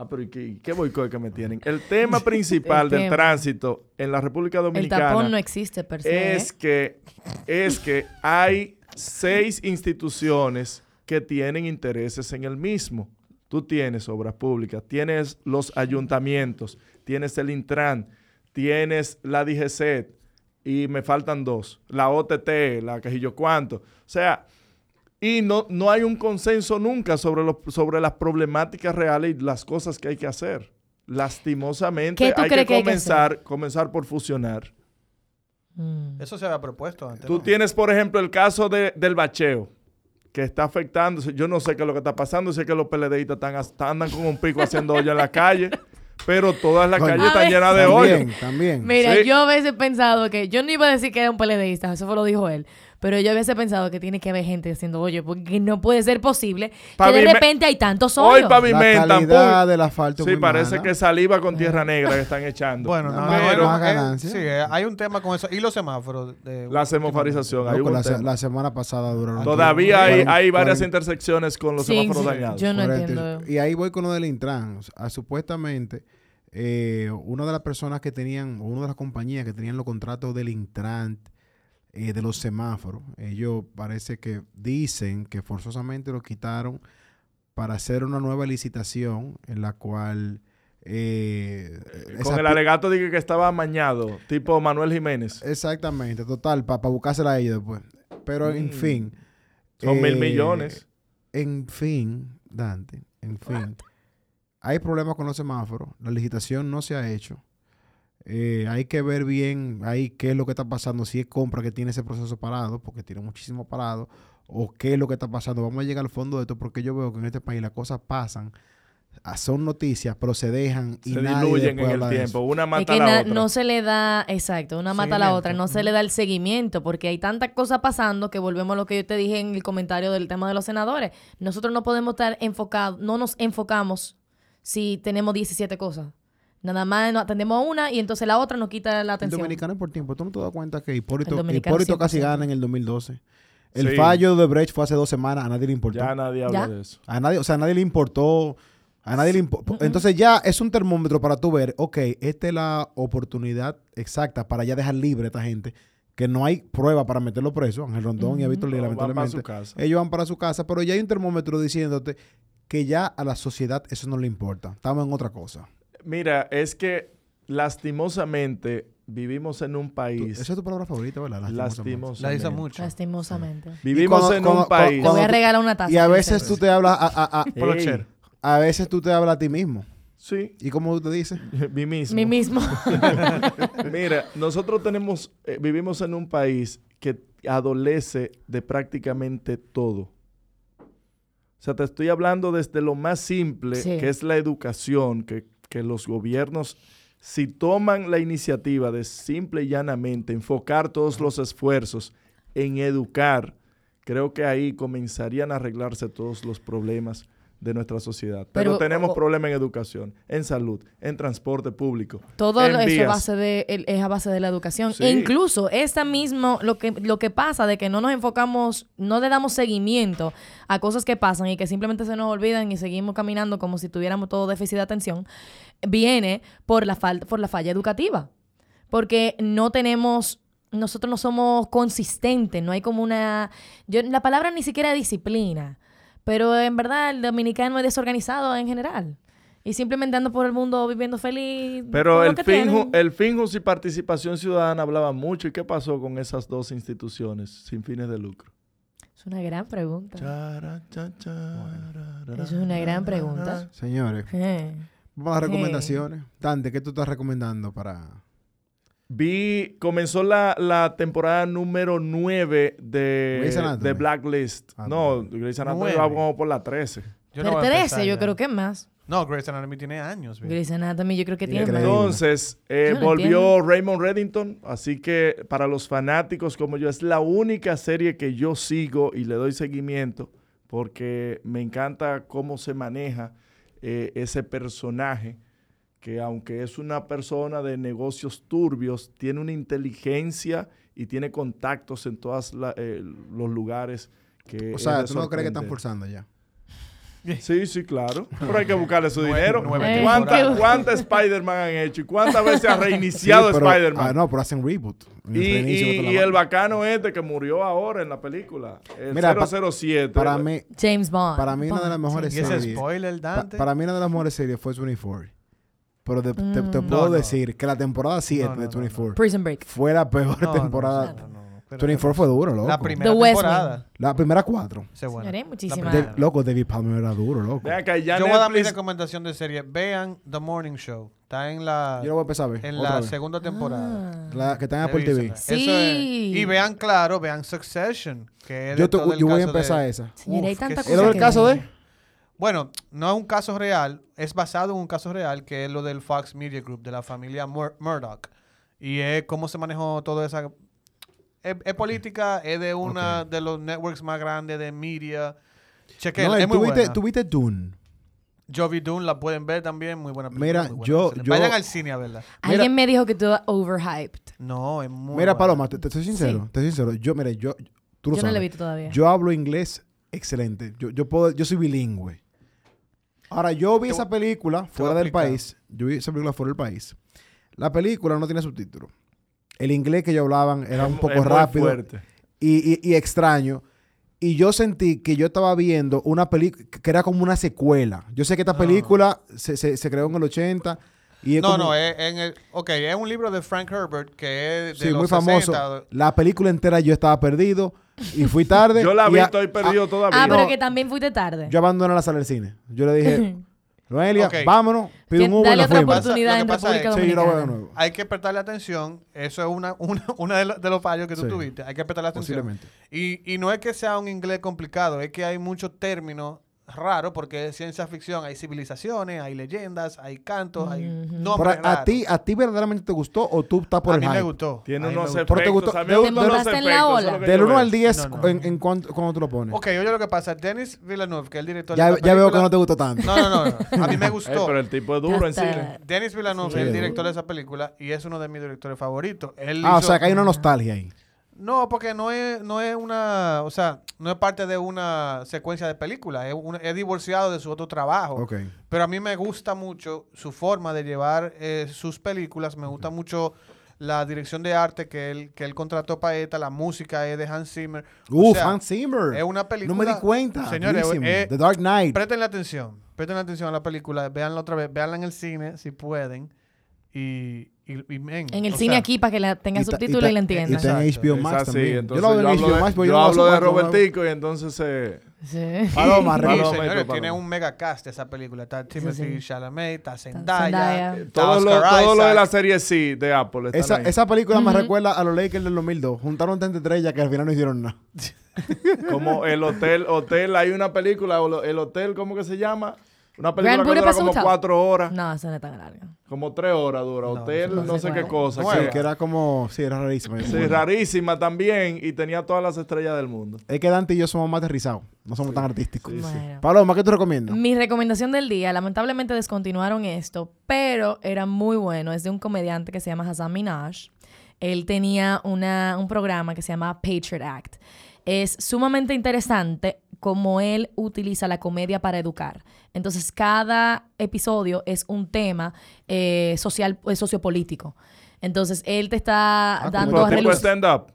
Ah, pero ¿y qué, qué boicot que me tienen? El tema principal El del tema. tránsito en la República El Dominicana tapón no existe per se. es ¿eh? que es que hay seis instituciones que tienen intereses en el mismo. Tú tienes obras públicas, tienes los ayuntamientos, tienes el Intran, tienes la DGCET y me faltan dos, la OTT, la Cajillo Cuanto. O sea, y no, no hay un consenso nunca sobre, los, sobre las problemáticas reales y las cosas que hay que hacer. Lastimosamente ¿Qué tú hay que hay comenzar, comenzar por fusionar. Mm. Eso se había propuesto antes. Tú ¿no? tienes, por ejemplo, el caso de- del bacheo, que está afectando. Yo no sé qué es lo que está pasando. Sé que los PLDistas están, están- andan con un pico haciendo olla en la calle, pero todas las calles están llenas de hoyos. También, también. Mira, Sí. yo a veces he pensado que yo no iba a decir que era un peledeísta, eso fue lo dijo él. Pero yo a veces he pensado que tiene que haber gente haciendo hoyo, porque no puede ser posible que de repente hay tantos Hoy hoyos. La pavimentan. calidad pum. del asfalto es Sí, parece mala. que saliva con tierra negra que están echando. Bueno, no, Nada más- pero, más eh, ganancia. sí, eh, hay un tema con eso. Y los semáforos. De, la semaforización. hay un la, tema. la semana pasada duraron. Todavía hay, cuarenta- hay varias cuarenta- intersecciones con los Sí, semáforos sí, dañados. yo no Correcto. entiendo. Y ahí voy con lo del Intran. O sea, supuestamente, eh, una de las personas que tenían, o una de las compañías que tenían los contratos del Intran, eh, de los semáforos, ellos parece que dicen que forzosamente lo quitaron para hacer una nueva licitación en la cual... eh, Con el alegato de que estaba amañado, tipo Manuel Jiménez. Exactamente, total, para buscársela a ellos después. Pero en Mm. fin. Son mil eh, millones. En fin, Dante, en fin. Hay problemas con los semáforos, la licitación no se ha hecho. Eh, hay que ver bien ahí qué es lo que está pasando, si es compra que tiene ese proceso parado, porque tiene muchísimo parado, o qué es lo que está pasando. Vamos a llegar al fondo de esto, porque yo veo que en este país las cosas pasan, ah, son noticias, pero se dejan y Se nadie diluyen en el tiempo. Una Es mata que a la otra. no se le da, exacto, una mata a la otra, no se le da el seguimiento, porque hay tantas cosas pasando que volvemos a lo que yo te dije en el comentario del tema de los senadores. Nosotros no podemos estar enfocados, no nos enfocamos si tenemos 17 cosas. Nada más nos atendemos a una y entonces la otra nos quita la El atención. dominicano es por tiempo. ¿Tú no te das cuenta que Hipólito, El Hipólito casi 100%. gana en el 2012? El Sí. fallo de Brecht fue hace dos semanas, a nadie le importó. Ya nadie habla ¿Ya? de eso. A nadie, o sea, a nadie le importó. A nadie le importó. Entonces ya es un termómetro para tú ver, ok, esta es la oportunidad exacta para ya dejar libre a esta gente, que no hay prueba para meterlo preso, Ángel Rondón y a Víctor Lee, No, van para lamentablemente. su casa. Ellos van para su casa, pero ya hay un termómetro diciéndote que ya a la sociedad eso no le importa. Estamos en otra cosa. Mira, es que lastimosamente vivimos en un país. esa es tu palabra favorita, ¿verdad? Lastimosamente. Lastimosamente. La dice mucho. Lastimosamente. Vivimos cuando- en cuando- un país. Te voy a regalar una taza. Y a que veces tú te hablas a, a- a- a veces tú te hablas a ti mismo. Sí, ¿Y cómo tú te dices? mí mismo. Mí mismo. Mira, nosotros tenemos, eh, vivimos en un país que adolece de prácticamente todo. O sea, te estoy hablando desde lo más simple, Sí. que es la educación, que, que los gobiernos, si toman la iniciativa de simple y llanamente enfocar todos los esfuerzos en educar, creo que ahí comenzarían a arreglarse todos los problemas de nuestra sociedad. Pero, Pero, tenemos o- problemas en educación, en salud, en transporte público. Todo en eso es a vías. base de, es a base de la educación. Sí. E incluso esta mismo, lo que, lo que pasa de que no nos enfocamos, no le damos seguimiento a cosas que pasan y que simplemente se nos olvidan y seguimos caminando como si tuviéramos todo déficit de atención, viene por la, fal- por la falla educativa. Porque no tenemos, nosotros no somos consistentes, no hay como una, yo, la palabra ni siquiera es disciplina, pero en verdad el dominicano es desorganizado en general. Y simplemente anda por el mundo viviendo feliz. Pero el, que Finju, tiene. el Finjus y Participación Ciudadana hablaba mucho. ¿Y qué pasó con esas dos instituciones sin fines de lucro? Es una gran pregunta. Chara, cha, chara, Eso es una gran pregunta. Señores, Eh. vamos a las Sí. recomendaciones. Dante, ¿qué tú estás recomendando para...? Vi, comenzó la, la temporada número 9 de, de Blacklist. Ah, no, Grey's Anatomy va como por la 13. Yo voy a 13, empezar yo ya. creo que más. No, Grey's Anatomy tiene años. viejo. Grey's Anatomy yo creo que tiene Increíble. más. Entonces, eh, no volvió entiendo. Raymond Reddington. Así que para los fanáticos como yo, es la única serie que yo sigo y le doy seguimiento porque me encanta cómo se maneja eh, ese personaje que aunque es una persona de negocios turbios, tiene una inteligencia y tiene contactos en todos los lugares que O sea, ¿tú no crees que están forzando ya? Sí, sí, claro. Pero hay que buscarle su dinero. nueve ¿Cuánta-. ¿Cuántas Spider-Man han hecho? ¿Y cuántas veces ha reiniciado Sí, Spider-Man? Ah, no, pero hacen reboot. Y el bacano este que murió ahora en la película. El Mira, pa- 007. Para mí, James Bond. para mí una de las mejores Y ese series... spoiler, pa- Dante. para mí una de las mejores series fue 24. Pero te, te- te Mm. puedo No, no. decir que la temporada 7 No, no, de no, 24 Prison Break. fue la peor temporada. no, no, no, pero- 24 fue duro, loco. La primera The West temporada. La primera cuatro. Es bueno. Muchísimas- loco, David Palmer era duro, loco. Vean que ya Yo voy a dar mi recomendación de serie. Vean The Morning Show. Está en la, Yo lo voy a empezar a ver. en la vez. segunda temporada. Ah. La que está en Apple TV. Revísenla. Sí. Eso es- Y vean, claro, vean Succession. Que es Yo, de te- todo el yo voy a caso de- empezar esa. Señora, hay tanta cosa ¿Era el caso de? Bueno, no es un caso real, es basado en un caso real que es lo del Fox Media Group, de la familia Mur- Murdoch. Y es cómo se manejó toda esa... Es, es política, es de una de los networks más grandes de media. Chequen, No, es muy tú viste, buena. tú viste Dune. Yo vi Dune, la pueden ver también, muy buena película. Mira, buena. yo- yo- Vayan al cine a verla. Alguien me dijo que tú overhyped. No, es muy Mira, buena. Paloma, te, te soy sincero. Sí. Te soy sincero. Yo, mire, yo... Tú lo Yo no la he visto todavía. Yo hablo inglés excelente. Yo, yo puedo, yo soy bilingüe. Ahora, yo vi Te esa película fuera del país. Yo vi esa película fuera del país. La película no tiene subtítulos. El inglés que ellos hablaban era un Es poco muy rápido y, y- y extraño. Y yo sentí que yo estaba viendo una película que era como una secuela. Yo sé que esta Ah. película se, se- se creó en el 80 y es No, como- no, es, en el, ok, es un libro de Frank Herbert que es de sí, los muy famoso. 60. La película entera yo estaba perdido y fui tarde. Yo la y vi, a- estoy perdido todavía. Ah, pero No. que también fuiste tarde. Yo abandoné la sala del cine. Yo le dije, Noelia, vámonos, pido un Uber, Dale otra fuimos. oportunidad en República Sí, yo lo voy de Dominicana. nuevo. Hay que prestarle atención. Eso es una, una, una de, los- de los fallos que tú Sí. tuviste. Hay que prestarle atención. Posiblemente. Y, y no es que sea un inglés complicado, es que hay muchos términos raros porque es ciencia ficción. Hay civilizaciones, hay leyendas, hay cantos, hay nombres Pero a, ti, ¿A ti verdaderamente te gustó o tú estás por a el mí me hype? gustó. Tiene A mí me unos gustó. Pero te efectos. gustó- a mí me montaste en la efectos, ola. Del yo 1 veo. al 10, No, no. ¿en, en cuánto, cuándo tú lo pones? Ok, oye lo que pasa. Dennis Villeneuve, que es el director ya de la ya veo que película- no te gustó tanto. No, no, no, no. A mí me Ey, gustó. pero el tipo es duro en cine. Dennis Villeneuve Sí, es el director de esa película y es uno de mis directores favoritos. Él ah, o sea, que hay una nostalgia ahí. No, porque no es, no es una, o sea, no es parte de una secuencia de películas, es, es divorciado de su otro trabajo. Ok. Pero a mí me gusta mucho su forma de llevar eh, sus películas, me gusta mucho la dirección de arte que él, que él contrató para esta, la música es de Hans Zimmer. O sea, Hans Zimmer. Es una película. No me di cuenta. Señores, eh, The Dark Knight. Presten atención, presten atención a la película, véanla otra vez, véanla en el cine si pueden. Y, y, y, men, En el cine sea, aquí para que la tenga Y subtítulos ta- y la Y entienda. está en. HBO Es Max así, también. entonces yo lo veo en hablo HBO de- Max, pero yo no hablo de Robertico y entonces eh, Sí. Paloma, Sí, Paloma. señores, Paloma. tiene un mega cast esa película. Está Timothy sí. Chalamet, está Zendaya. Zendaya, está todo, lo, Oscar todo lo de la serie sí de Apple. Esa, ahí. esa película me Ujú. recuerda a los Lakers del 2002. Juntaron 33 ya que al final no hicieron nada. Como el hotel, hotel, hay una película, o lo- el hotel, ¿cómo que se llama? Una película Grand que dura como Hotel. cuatro horas, No, eso no es tan largo. como tres horas dura. No, Hotel, no no, sé qué cosa. Sí, que- era como... Sí, era rarísimo. Sí, rarísima también y tenía todas las estrellas del mundo. Es que Dante y yo somos más aterrizados. No somos tan artísticos. Sí, sí. Bueno. Paloma, ¿qué tú recomiendas? Mi recomendación del día, lamentablemente descontinuaron esto, pero era muy bueno. Es de un comediante que se llama Hassan Minaj. Él tenía una, un programa que se llama Patriot Act. Es sumamente interesante cómo él utiliza la comedia para educar. Entonces, cada episodio es un tema eh, social, eh, sociopolítico. Entonces, él te está Ah, dando Tipo, stand-up.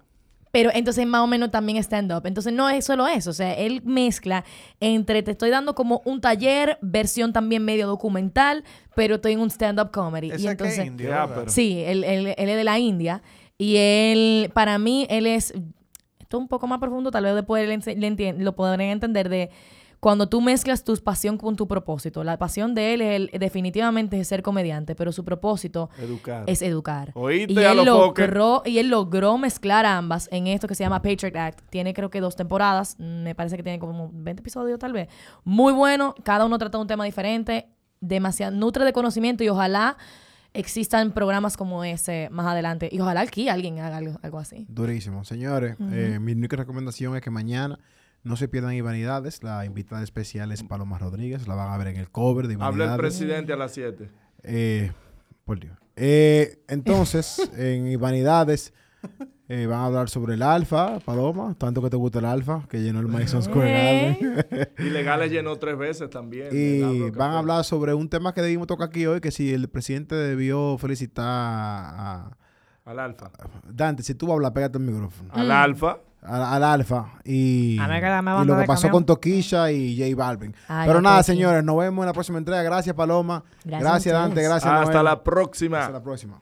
pero entonces más o menos también stand-up. Entonces no es solo eso. O sea, él mezcla entre te estoy dando como un taller, versión también medio documental, pero estoy en un stand-up comedy. Ese y es entonces, que pero- sí, él, él- él es de la India. Y él, para mí, él es, esto un poco más profundo, tal vez después le, lo podrán entender de cuando tú mezclas tu pasión con tu propósito. La pasión de él es el- definitivamente es ser comediante, pero su propósito Educar. es educar. Oíste y a él los foques. logró y él logró mezclar ambas en esto que se llama Patriot Act. Tiene creo que dos temporadas, me parece que tiene como 20 episodios tal vez. Muy bueno, cada uno trata un tema diferente, demasiado nutre de conocimiento y ojalá existan programas como ese más adelante y ojalá aquí alguien haga algo, algo así. Durísimo. Señores, eh, mi única recomendación es que mañana no se pierdan Ivanidades. La invitada especial es Paloma Rodríguez. La van a ver en el cover de Habla el Ivanidades. presidente a las 7. Eh, por Dios. Eh, entonces, en Ivanidades eh, van a hablar sobre el alfa, Paloma. Tanto que te gusta el alfa, que llenó el Madison Square Garden. Ilegales llenó tres veces también. Y van a hablar sobre un tema que debimos tocar aquí hoy, que si el presidente debió felicitar a... Al Alfa. Dante, si tú vas a hablar, pégate el micrófono. Al Alfa. Al, al Alfa y, A y lo que pasó camión. con Toquilla y J Balvin. Ay, Pero nada, señores, nos vemos en la próxima entrega. Gracias, Paloma. Gracias Gracias, Dante. Gracias, Hasta Noel. la próxima. Hasta la próxima.